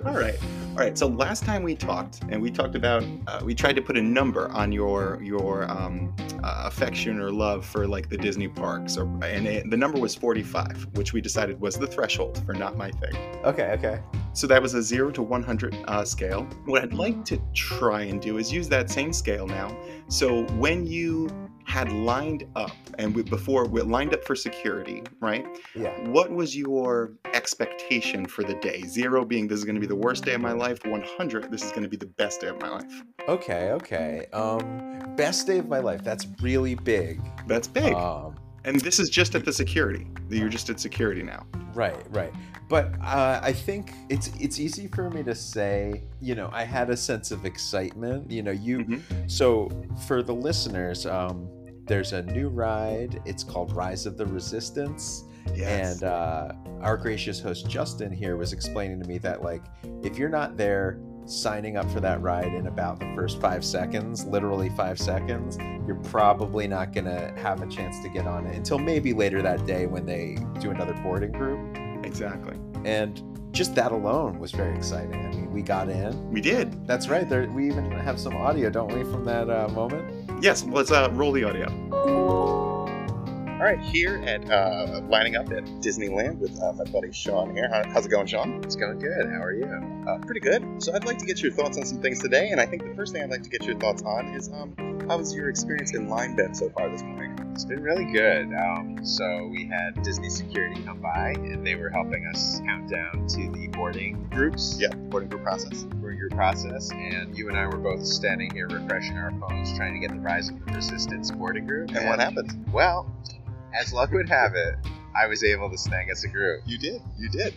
*laughs* all right all right so last time we talked and we talked about uh, we tried to put a number on your your um, uh, affection or love for like the disney parks or, and it, the number was 45 which we decided was the threshold for not my thing. Okay, okay. so that was a 0 to 100 uh, scale. What i'd like to try and do is use that same scale now. So when you had lined up, and we, before we lined up for security, right? Yeah. What was your expectation for the day? Zero being this is going to be the worst day of my life. 100, this is going to be the best day of my life. Okay, okay. Um, best day of my life. That's really big. That's big. Um, and this is just at the security. You're just at security now. right, right. But uh, I think it's it's easy for me to say. You know, I had a sense of excitement. You know, you. Mhm. So for the listeners, um, there's a new ride. It's called Rise of the Resistance. Yes. And uh, our gracious host Justin here was explaining to me that like if you're not there signing up for that ride in about the first five seconds, literally five seconds, you're probably not gonna have a chance to get on it until maybe later that day when they do another boarding group. exactly. And just that alone was very exciting. I mean, we got in. We did. That's right. There, we even have some audio, don't we, from that uh, moment? Yes. Let's uh, roll the audio. All right, here at uh, lining up at Disneyland with uh, my buddy Sean here. How, how's it going, Sean? It's going good. How are you? Uh, pretty good. So I'd like to get your thoughts on some things today, and I think the first thing I'd like to get your thoughts on is um, how was your experience in line been so far this morning? It's been really good. Um, so we had Disney security come by, and they were helping us count down to the boarding groups. Yeah, boarding group process. Group process, and you and I were both standing here refreshing our phones, trying to get the Rise of the Resistance boarding group. And what happened? Well, as luck would have it, I was able to snag us a group, You did. You did.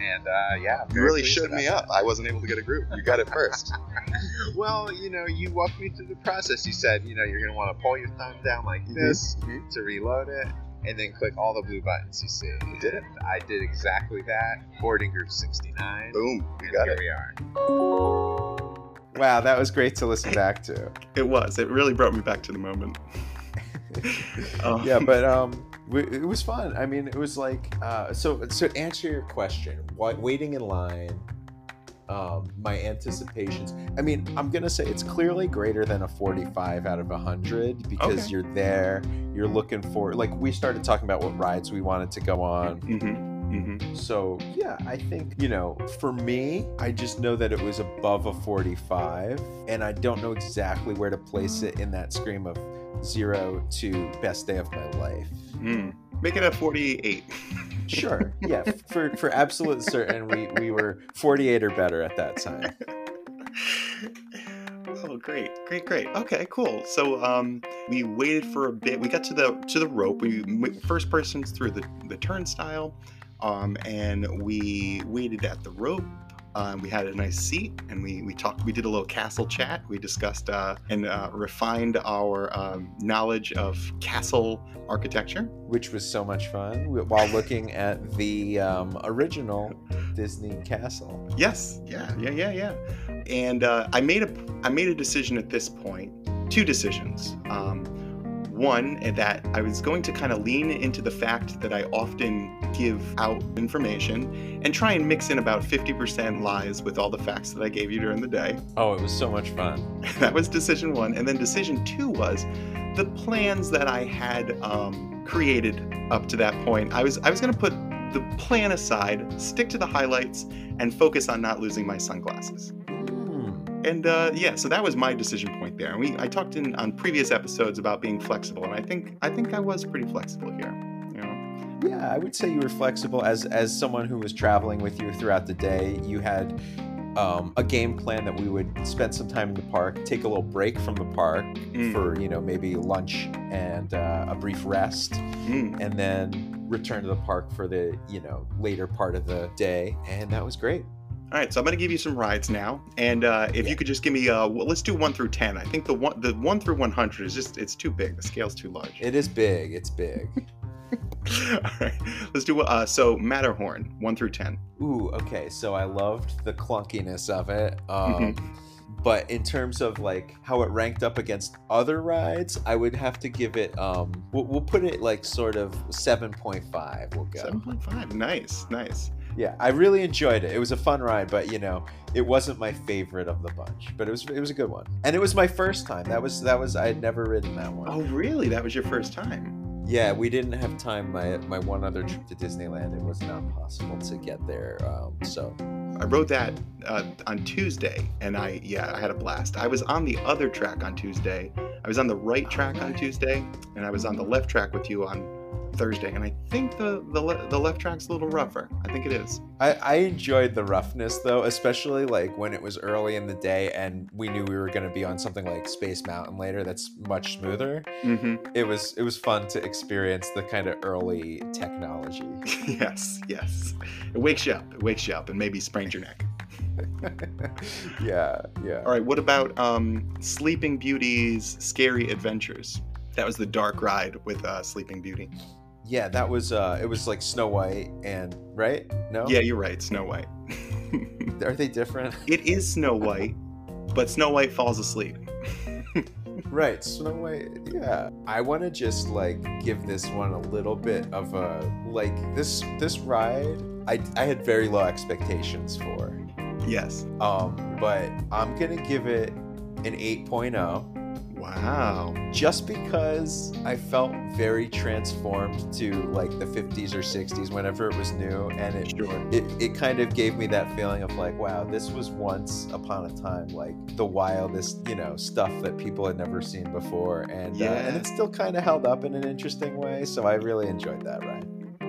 and uh, yeah, You really showed me that. up. I wasn't able to get a group. You got it first. *laughs* *laughs* Well, you know, you walked me through the process. You said, you know, you're going to want to pull your thumb down like this Mhm. to reload it, and then click all the blue buttons you see. You did it. I did exactly that. Boarding group 69. Boom. You and got here it. we are. Wow, that was great to listen back to. It was. It really brought me back to the moment. Um, *laughs* yeah, but *laughs* um, w- it was fun. I mean, it was like uh, so. So answer your question, what waiting in line, um, my anticipations. I mean, I'm gonna say it's clearly greater than a 45 out of 100 because Okay. you're there, you're looking for. Like we started talking about what rides we wanted to go on. Mhm. Mhm. So yeah, I think you know, for me, I just know that it was above a 45, and I don't know exactly where to place it in that scream of zero to best day of my life. Mm. Make it a 48. Sure, yeah, for for absolute certain, we we were 48 or better at that time. oh, great, great, great. Okay, cool. So, um, we waited for a bit. We got to the to the rope. We first persons through the the turnstile, um, and we waited at the rope. Um, we had a nice seat, and we we talked. We did a little castle chat. We discussed uh, and uh, refined our um, knowledge of castle architecture. which was so much fun while looking at the um, original Disney castle. Yes, yeah, yeah, yeah, yeah. And uh, I made a I made a decision at this point. Two decisions. Um, one that I was going to kind of lean into the fact that I often give out information and try and mix in about 50% lies with all the facts that I gave you during the day. Oh, it was so much fun. *laughs* that was decision one. And then decision two was the plans that I had um, created up to that point. I was I was going to put the plan aside, stick to the highlights, and focus on not losing my sunglasses. And uh, yeah, so that was my decision point there. And we I talked in on previous episodes about being flexible, and I think I think I was pretty flexible here. You know, Yeah, I would say you were flexible as as someone who was traveling with you throughout the day. You had um, a game plan that we would spend some time in the park, take a little break from the park Mm. for you know maybe lunch and uh, a brief rest, Mm. and then return to the park for the you know later part of the day, and that was great. All right, so I'm going to give you some rides now, and uh, if Yeah. you could just give me, uh, well, let's do one through ten. I think the one the one through 100 is just it's too big. The scale's too large. It is big. It's big. *laughs* All right, let's do uh, so Matterhorn one through ten. Ooh, okay. So I loved the clunkiness of it. Um, Mm-hmm. But in terms of like how it ranked up against other rides, I would have to give it. Um, we'll, we'll put it like sort of seven point five. We'll go. Seven point five. Nice, nice. Yeah, I really enjoyed it. It was a fun ride, but you know, it wasn't my favorite of the bunch. But it was it was a good one, and it was my first time. That was that was I had never ridden that one. Oh, really? That was your first time? Yeah, we didn't have time. My my one other trip to Disneyland, it was not possible to get there. Um, so I rode that uh, on Tuesday, and I yeah I had a blast. I was on the other track on Tuesday. I was on the right track on Tuesday, and I was on the left track with you on Thursday. And I think the the, le- the left track's a little rougher. I think it is. I, I enjoyed the roughness though, especially like when it was early in the day and we knew we were going to be on something like Space Mountain later. That's much smoother. Mm-hmm. It was it was fun to experience the kind of early technology. *laughs* yes, yes. It wakes you up. It wakes you up, and maybe sprains your neck. *laughs* yeah, yeah. All right. What about um, Sleeping Beauty's Scary Adventures? That was the dark ride with uh, Sleeping Beauty. Yeah, that was uh it was like Snow White and right? No? Yeah, you're right. Snow White. *laughs* Are they different? *laughs* it is Snow White, but Snow White falls asleep. *laughs* right, Snow White. Yeah. I want to just like give this one a little bit of a like this this ride I I had very low expectations for. Yes. Um but I'm to give it an 8.0 Wow. just because I felt very transformed to like the 50s or 60s whenever it was new and it Sure. it, it kind of gave me that feeling of like wow this was once upon a time like the wildest you know stuff that people had never seen before and uh, and it still kind of held up in an interesting way so I really enjoyed that ride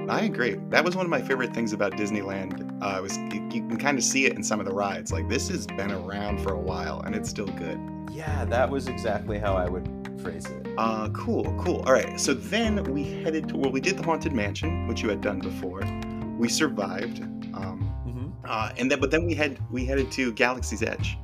I agree. That was one of my favorite things about Disneyland. Uh, was you, you can kind of see it in some of the rides. Like this has been around for a while and it's still good. yeah that was exactly how I would phrase it Uh, cool, cool. All right. So then we headed to well, we did the haunted mansion, which you had done before. We survived. Um, mm-hmm. uh, and then but then we had we headed to Galaxy's Edge.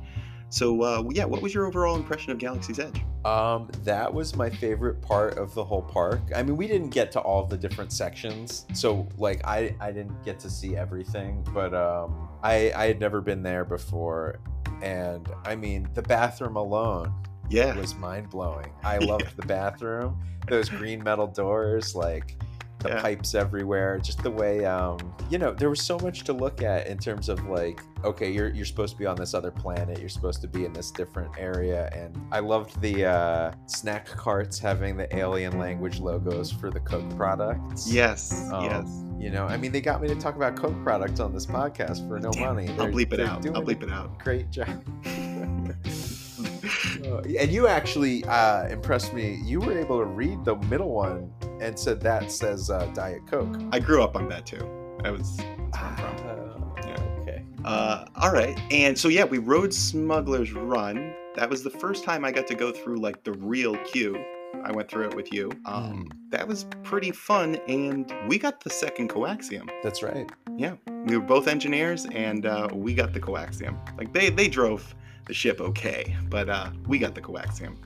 So uh, yeah, what was your overall impression of Galaxy's Edge? Um, that was my favorite part of the whole park. I mean, we didn't get to all the different sections, so like I I didn't get to see everything, but um, I I had never been there before, and I mean the bathroom alone Yeah. was mind blowing. I *laughs* loved the bathroom, those green metal doors, like the Yeah. pipes everywhere, just the way um you know, there was so much to look at in terms of like, okay, you're you're supposed to be on this other planet, you're supposed to be in this different area, and I loved the uh snack carts having the alien language logos for the Coke products. Yes. Um, yes. You know, I mean, they got me to talk about Coke products on this podcast for no Damn, money. I'll bleep it out. I'll bleep it out. Great job. *laughs* Uh, and you actually uh, impressed me. You were able to read the middle one and said that says uh, Diet Coke. I grew up on that too. I was. That's where I'm from. Uh, Yeah. Okay. Uh, all right, and so yeah, we rode Smuggler's Run. That was the first time I got to go through like the real queue. I went through it with you. Um, That was pretty fun, and we got the second coaxium. That's right. Yeah, we were both engineers, and uh, we got the coaxium. Like they they drove the ship okay, but uh, we got the coaxium.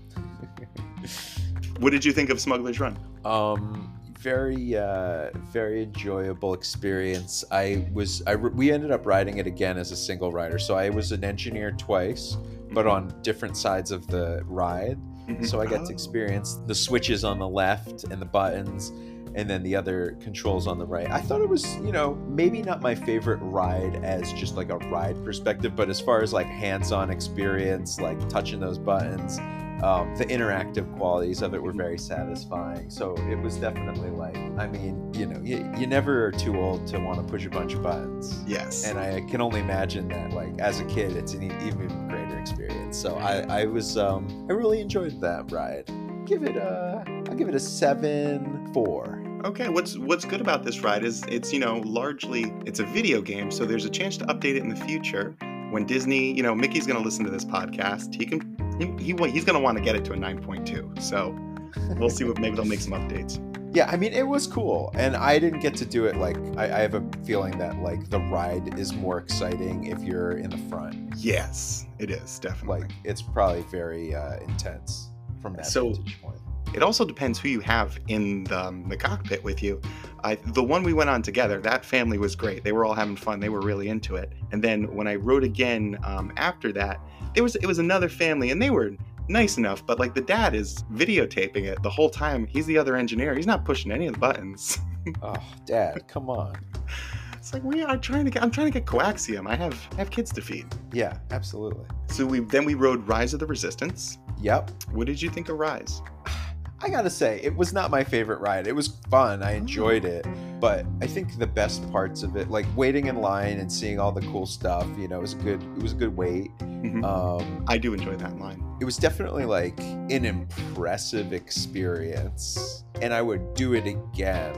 What did you think of Smuggler's Run? Um, very, uh, very enjoyable experience. I was, I we ended up riding it again as a single rider. So I was an engineer twice, but on different sides of the ride. Mhm. So I got to Oh. experience the switches on the left and the buttons, and then the other controls on the right. I thought it was, you know, maybe not my favorite ride as just like a ride perspective, but as far as like hands-on experience, like touching those buttons, um, the interactive qualities of it were very satisfying. So it was definitely like, I mean, you know, you, you never are too old to want to push a bunch of buttons. Yes. And I can only imagine that, like, as a kid, it's an even greater experience. So I, I was, um, I really enjoyed that ride. Give it a, I'll give it a seven four. Okay, what's what's good about this ride is it's you know largely it's a video game, so there's a chance to update it in the future. When Disney, you know, Mickey's gonna listen to this podcast, he can he, he he's gonna want to get it to a 9.2. So we'll see what maybe they'll make some updates. Yeah, I mean, it was cool, and I didn't get to do it. Like, I, I have a feeling that like the ride is more exciting if you're in the front. Yes, it is definitely. Like, it's probably very uh, intense from that So- vantage point. It also depends who you have in the, um, the cockpit with you. I, the one we went on together, that family was great. They were all having fun. They were really into it. And then when I rode again um, after that, it was it was another family, and they were nice enough. But like the dad is videotaping it the whole time. He's the other engineer. He's not pushing any of the buttons. *laughs* Oh, Dad, come on. It's like we are trying to get. I'm trying to get coaxium. I have I have kids to feed. Yeah, absolutely. So we then we rode Rise of the Resistance. Yep. What did you think of Rise? *sighs* *laughs* I gotta say, it was not my favorite ride. It was fun. I enjoyed it. but I think the best parts of it, like waiting in line and seeing all the cool stuff, you know, it was a good. It was a good wait. Mhm. Um, I do enjoy that line. it was definitely like an impressive experience, and I would do it again.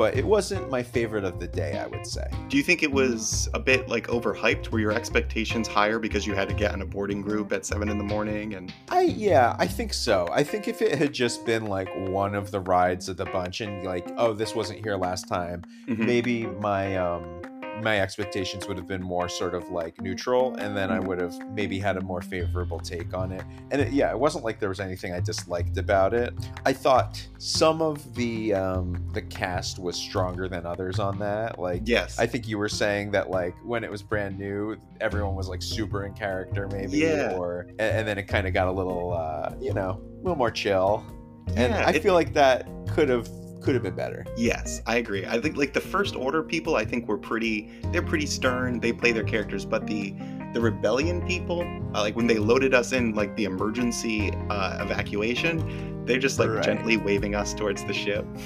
But it wasn't my favorite of the day, I would say. Do you think it was a bit like overhyped? Were your expectations higher because you had to get in a boarding group at seven in the morning? And I yeah, I think so. I think if it had just been like one of the rides of the bunch and like, oh, this wasn't here last time, Mhm. maybe my um my expectations would have been more sort of like neutral and then I would have maybe had a more favorable take on it. And it, yeah, it wasn't like there was anything I disliked about it. I thought some of the um the cast was stronger than others on that. Like yes, I think you were saying that like when it was brand new, everyone was like super in character, maybe, Yeah. or and, and then it kind of got a little, uh, you know, a little more chill. And Yeah, I it- feel like that could have could have been better. Yes, I agree. I think like the first order people, I think were pretty. They're pretty stern. They play their characters, but the the rebellion people, uh, like when they loaded us in like the emergency uh, evacuation, they're just like Right. gently waving us towards the ship. *laughs*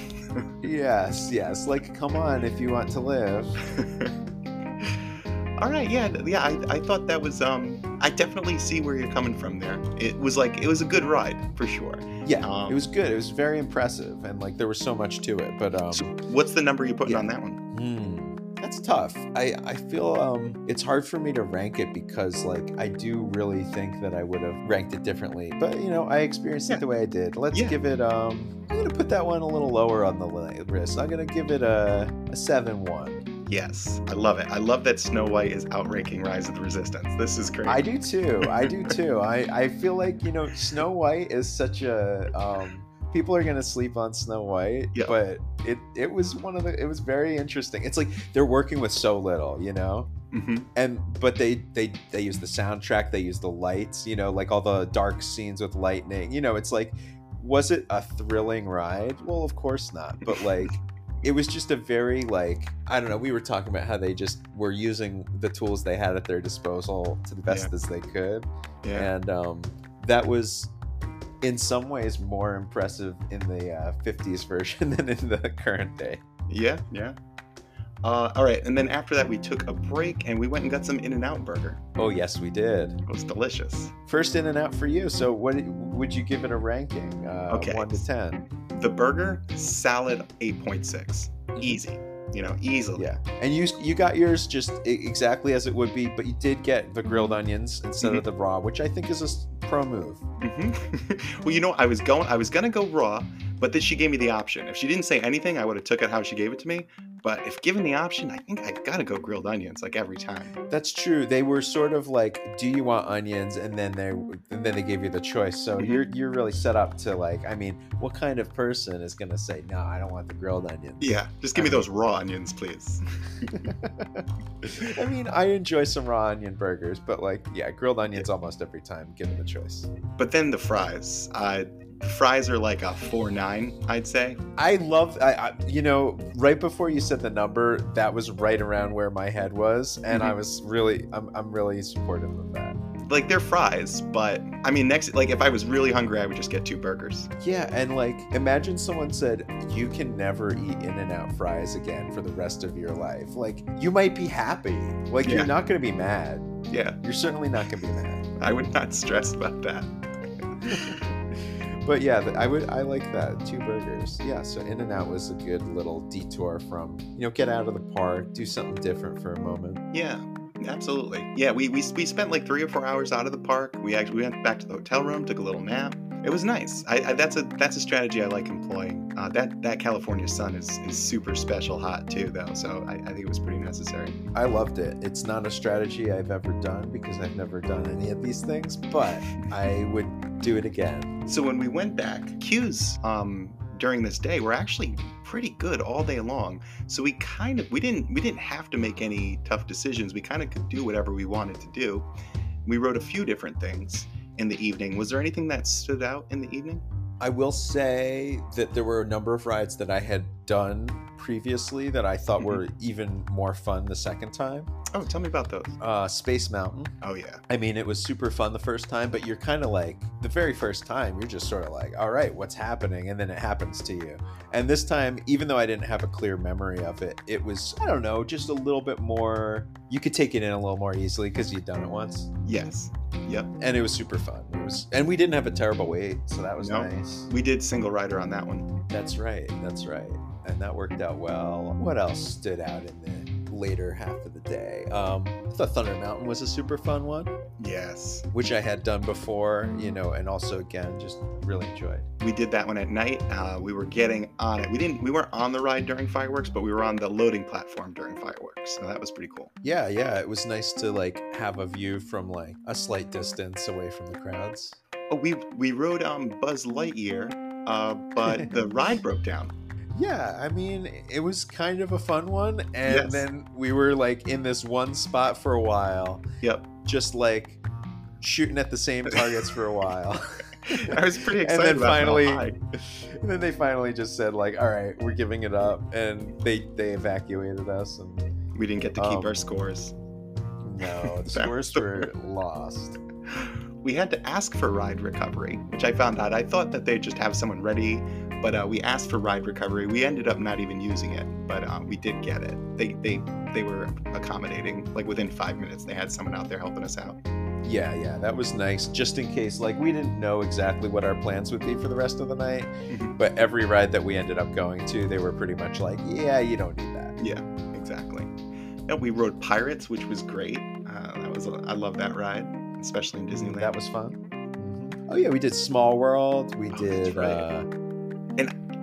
Yes, yes. Like, come on, if you want to live. *laughs* All right, yeah, yeah. I, I thought that was um. I definitely see where you're coming from there. It was like it was a good ride for sure. Yeah, Um, it was good. It was very impressive, and like there was so much to it. But um, So what's the number you putting yeah. on that one? Hmm, that's tough. I I feel um it's hard for me to rank it because like I do really think that I would have ranked it differently. But you know I experienced Yeah. it the way I did. Let's Yeah. give it um I'm gonna put that one a little lower on the list. I'm gonna give it a a seven one. Yes, I love it. I love that Snow White is outranking Rise of the Resistance. This is great. I do too. I do *laughs* too. I I feel like you know Snow White is such a um. People are gonna sleep on Snow White, Yeah. but it it was one of the it was very interesting. It's like they're working with so little, you know. hmm and but they they they use the soundtrack they use the lights you know like all the dark scenes with lightning you know it's like was it a thrilling ride well of course not but like it was just a very like i don't know we were talking about how they just were using the tools they had at their disposal to the best as they could Yeah. and um that was in some ways more impressive in the uh, 50s version *laughs* than in the current day Yeah, yeah. Uh, all right, and then after that, we took a break and we went and got some In and Out burger. oh yes we did It was delicious. First in and out for you. So what would you give it a ranking? Uh, Okay. One to ten. The burger, salad, 8.6. Easy. You know, easily. Yeah. And you you got yours just exactly as it would be, but you did get the grilled onions instead of the raw, which I think is a pro move. hmm *laughs* well, you know, I was going, I was gonna go raw, but then she gave me the option. If she didn't say anything, I would have took it how she gave it to me. But if given the option, I think I gotta go grilled onions like every time. That's true. They were sort of like, "Do you want onions?" And then they and then they gave you the choice. So Mhm. you're you're really set up to like. I mean, what kind of person is gonna say, "No, I don't want the grilled onions"? Yeah, just give me those raw onions, please. *laughs* I mean, I enjoy some raw onion burgers, but like, yeah, grilled onions almost every time, given the choice. But then the fries. The fries are like a four nine, I'd say. I love, I, I, you know, right before you said the number, that was right around where my head was, and I Mhm. was really, I'm, I'm really supportive of that. Like they're fries, but I mean, next, like if I was really hungry, I would just get two burgers. Yeah, and like, imagine someone said you can never eat In and Out fries again for the rest of your life. Like, you might be happy. Like, Yeah. you're not gonna be mad. Yeah, You're certainly not gonna be mad. I would not stress about that. *laughs* But yeah, I would I like that two burgers. Yeah, so In and Out was a good little detour from you know get out of the park, do something different for a moment. Yeah, absolutely. Yeah, we, we, we spent like three or four hours out of the park. We actually we went back to the hotel room, took a little nap. It was nice. I, I that's a that's a strategy I like employing. Uh, that that California sun is, is super special hot too, though. So I, I think it was pretty necessary. I loved it. It's not a strategy I've ever done because I've never done any of these things, but I would do it again. So when we went back, queues um, during this day were actually pretty good all day long. So we kind of we didn't we didn't have to make any tough decisions. We kind of could do whatever we wanted to do. We wrote a few different things in the evening. Was there anything that stood out in the evening? I will say that there were a number of rides that I had done previously that I thought Mhm. were even more fun the second time. Oh, tell me about those. Uh, Space Mountain. Oh yeah. I mean, it was super fun the first time, but you're kind of like the very first time, you're just sort of like, all right, what's happening? And then it happens to you. And this time, even though I didn't have a clear memory of it, it was, I don't know, just a little bit more, you could take it in a little more easily because you'd done it once. Yes. Yep. And it was super fun. It was, and we didn't have a terrible wait, so that was No. nice. We did single rider on that one. That's right. That's right. And that worked out well. What else stood out in the later half of the day? Um, I thought Thunder Mountain was a super fun one. Yes. which I had done before, you know, and also again just really enjoyed. We did that one at night. Uh, we were getting on it. We didn't. We weren't on the ride during fireworks, but we were on the loading platform during fireworks. So that was pretty cool. Yeah, yeah, it was nice to like have a view from like a slight distance away from the crowds. Oh, we we rode um Buzz Lightyear, uh, but *laughs* the ride broke down. Yeah, I mean, it was kind of a fun one and Yes. then we were like in this one spot for a while, Yep. just like shooting at the same targets for a while. *laughs* I was pretty *laughs* and excited then about how finally and then they finally just said like, "All right, we're giving it up." And they they evacuated us and We didn't get to keep Um, our scores. No, *laughs* the scores were lost. We had to ask for ride recovery, which I found out. I thought that they'd just have someone ready, but uh, we asked for ride recovery. We ended up not even using it, but uh, we did get it. They they they were accommodating. Like within five minutes, they had someone out there helping us out. Yeah, yeah, that was nice. Just in case, like, we didn't know exactly what our plans would be for the rest of the night, Mhm. but every ride that we ended up going to, they were pretty much like, "Yeah, you don't need that." Yeah, exactly. Yeah, we rode Pirates, which was great. Uh, that was I love that ride, especially in Disneyland. That was fun. Mhm. Oh yeah, we did Small World. We Oh, that's did. right. uh,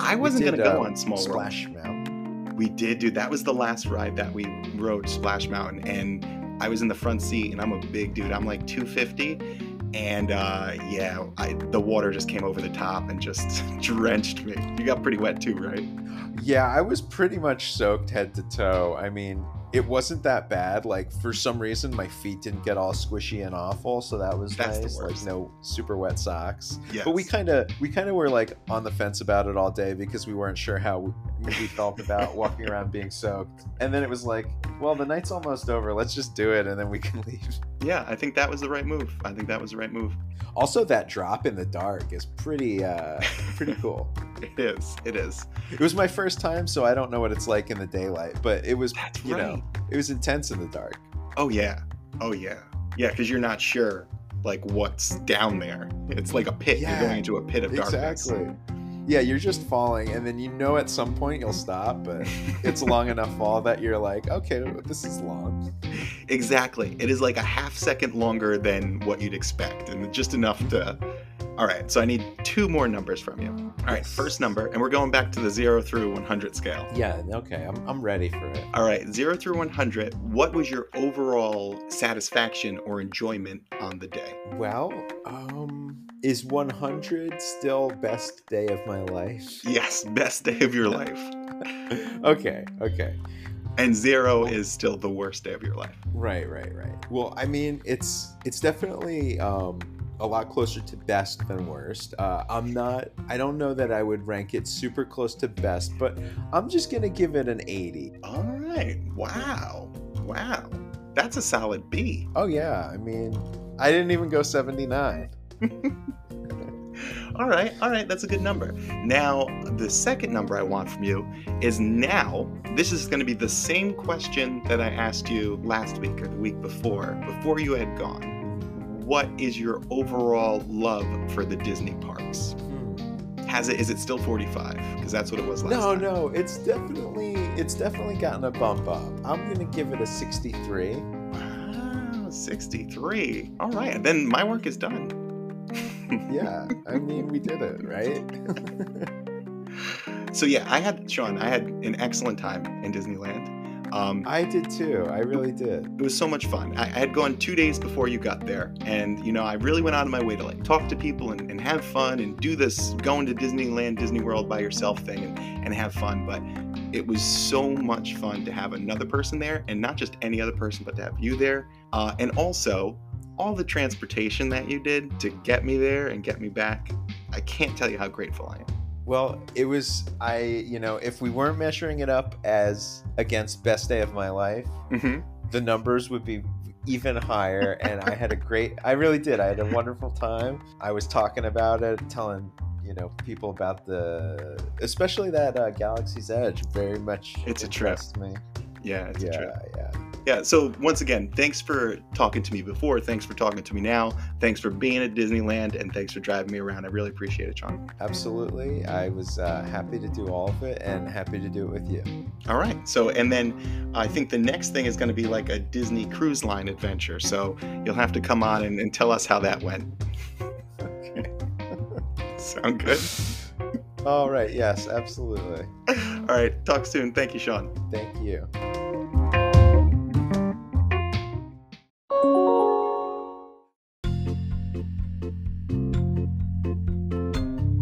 I wasn't did, gonna go uh, on Small World. Splash Mountain. We did, dude. That was the last ride that we rode Splash Mountain, and I was in the front seat, and I'm a big dude. I'm like 250, and uh, yeah, I, the water just came over the top and just *laughs* drenched me. You got pretty wet too, right? Yeah, I was pretty much soaked head to toe. I mean, it wasn't that bad. Like for some reason, my feet didn't get all squishy and awful, so that was That's nice. Like no super wet socks. Yes. But we kind of we kind of were like on the fence about it all day because we weren't sure how we, we felt about *laughs* walking around being soaked. And then it was like, well, the night's almost over. Let's just do it, and then we can *laughs* leave. yeah, I think that was the right move. I think that was the right move. Also, that drop in the dark is pretty uh pretty *laughs* cool. It is. It is. It was my first time, so I don't know what it's like in the daylight, but it was That's you right. know it was intense in the dark. Oh yeah. Oh yeah. Yeah, because you're not sure like what's down there. It's like a pit. Yeah, you're going into a pit of darkness. Exactly. Yeah, you're just falling, and then you know at some point you'll stop, but *laughs* it's a long enough fall that you're like, okay, this is long. Exactly. It is like a half second longer than what you'd expect, and just enough to. All right, so I need two more numbers from you. All right, Yes. first number, and we're going back to the zero through 100 scale. Yeah, okay, I'm, I'm ready for it. All right, zero through 100, what was your overall satisfaction or enjoyment on the day? Well, um, is 100 still best day of my life? Yes, best day of your *laughs* life. okay, okay. And zero is still the worst day of your life. Right, right, right. Well, I mean, it's it's definitely um a lot closer to best than worst. Uh, I'm not. I don't know that I would rank it super close to best, but I'm just gonna give it an 80. All right, wow, wow. That's a solid B. Oh yeah, I mean, I didn't even go 79. *laughs* All right, all right, that's a good number. Now, the second number I want from you is now, this is going to be the same question that I asked you last week or the week before, before you had gone. What is your overall love for the Disney parks? Has it is it still 45? Because that's what it was last No, time. no, it's definitely it's definitely gotten a bump up. I'm gonna give it a 63. Wow, 63. All right, then my work is done. *laughs* Yeah, I mean we did it, right? *laughs* So yeah, I had Sean, I had an excellent time in Disneyland. Um, I did too. I really did. it was so much fun. I, I had gone two days before you got there, and you know, I really went out of my way to like talk to people and, and have fun and do this going to Disneyland, Disney World by yourself thing and, and have fun. But it was so much fun to have another person there, and not just any other person, but to have you there, uh, and also all the transportation that you did to get me there and get me back. I can't tell you how grateful I am. Well, it was I, you know, if we weren't measuring it up as against best day of my life, Mm-hmm. the numbers would be even higher and i had a great i really did i had a wonderful time i was talking about it telling you know people about the especially that uh, galaxy's edge very much It's a trip. me Yeah, it's a yeah trip. Yeah so once again, thanks for talking to me before. Thanks for talking to me now. Thanks for being at Disneyland, and thanks for driving me around. I really appreciate it, Sean. absolutely i was uh, happy to do all of it and happy to do it with you All right. So, and then I think the next thing is going to be like a Disney cruise line adventure. So you'll have to come on and, and tell us how that went. okay *laughs* Sound good? all right yes absolutely All right. Talk soon. Thank you, Sean. thank you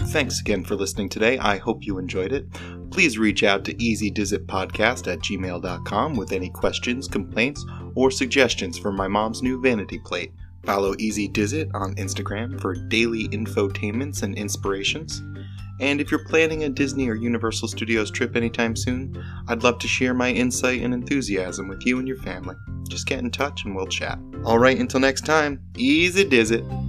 Thanks again for listening today. I hope you enjoyed it. Please reach out to easydizitpodcast at gmail.com with any questions, complaints, or suggestions for my mom's new vanity plate. Follow Easy Dizit on Instagram for daily infotainments and inspirations. And if you're planning a Disney or Universal Studios trip anytime soon, I'd love to share my insight and enthusiasm with you and your family. Just get in touch and we'll chat. All right, until next time, easy Dizit.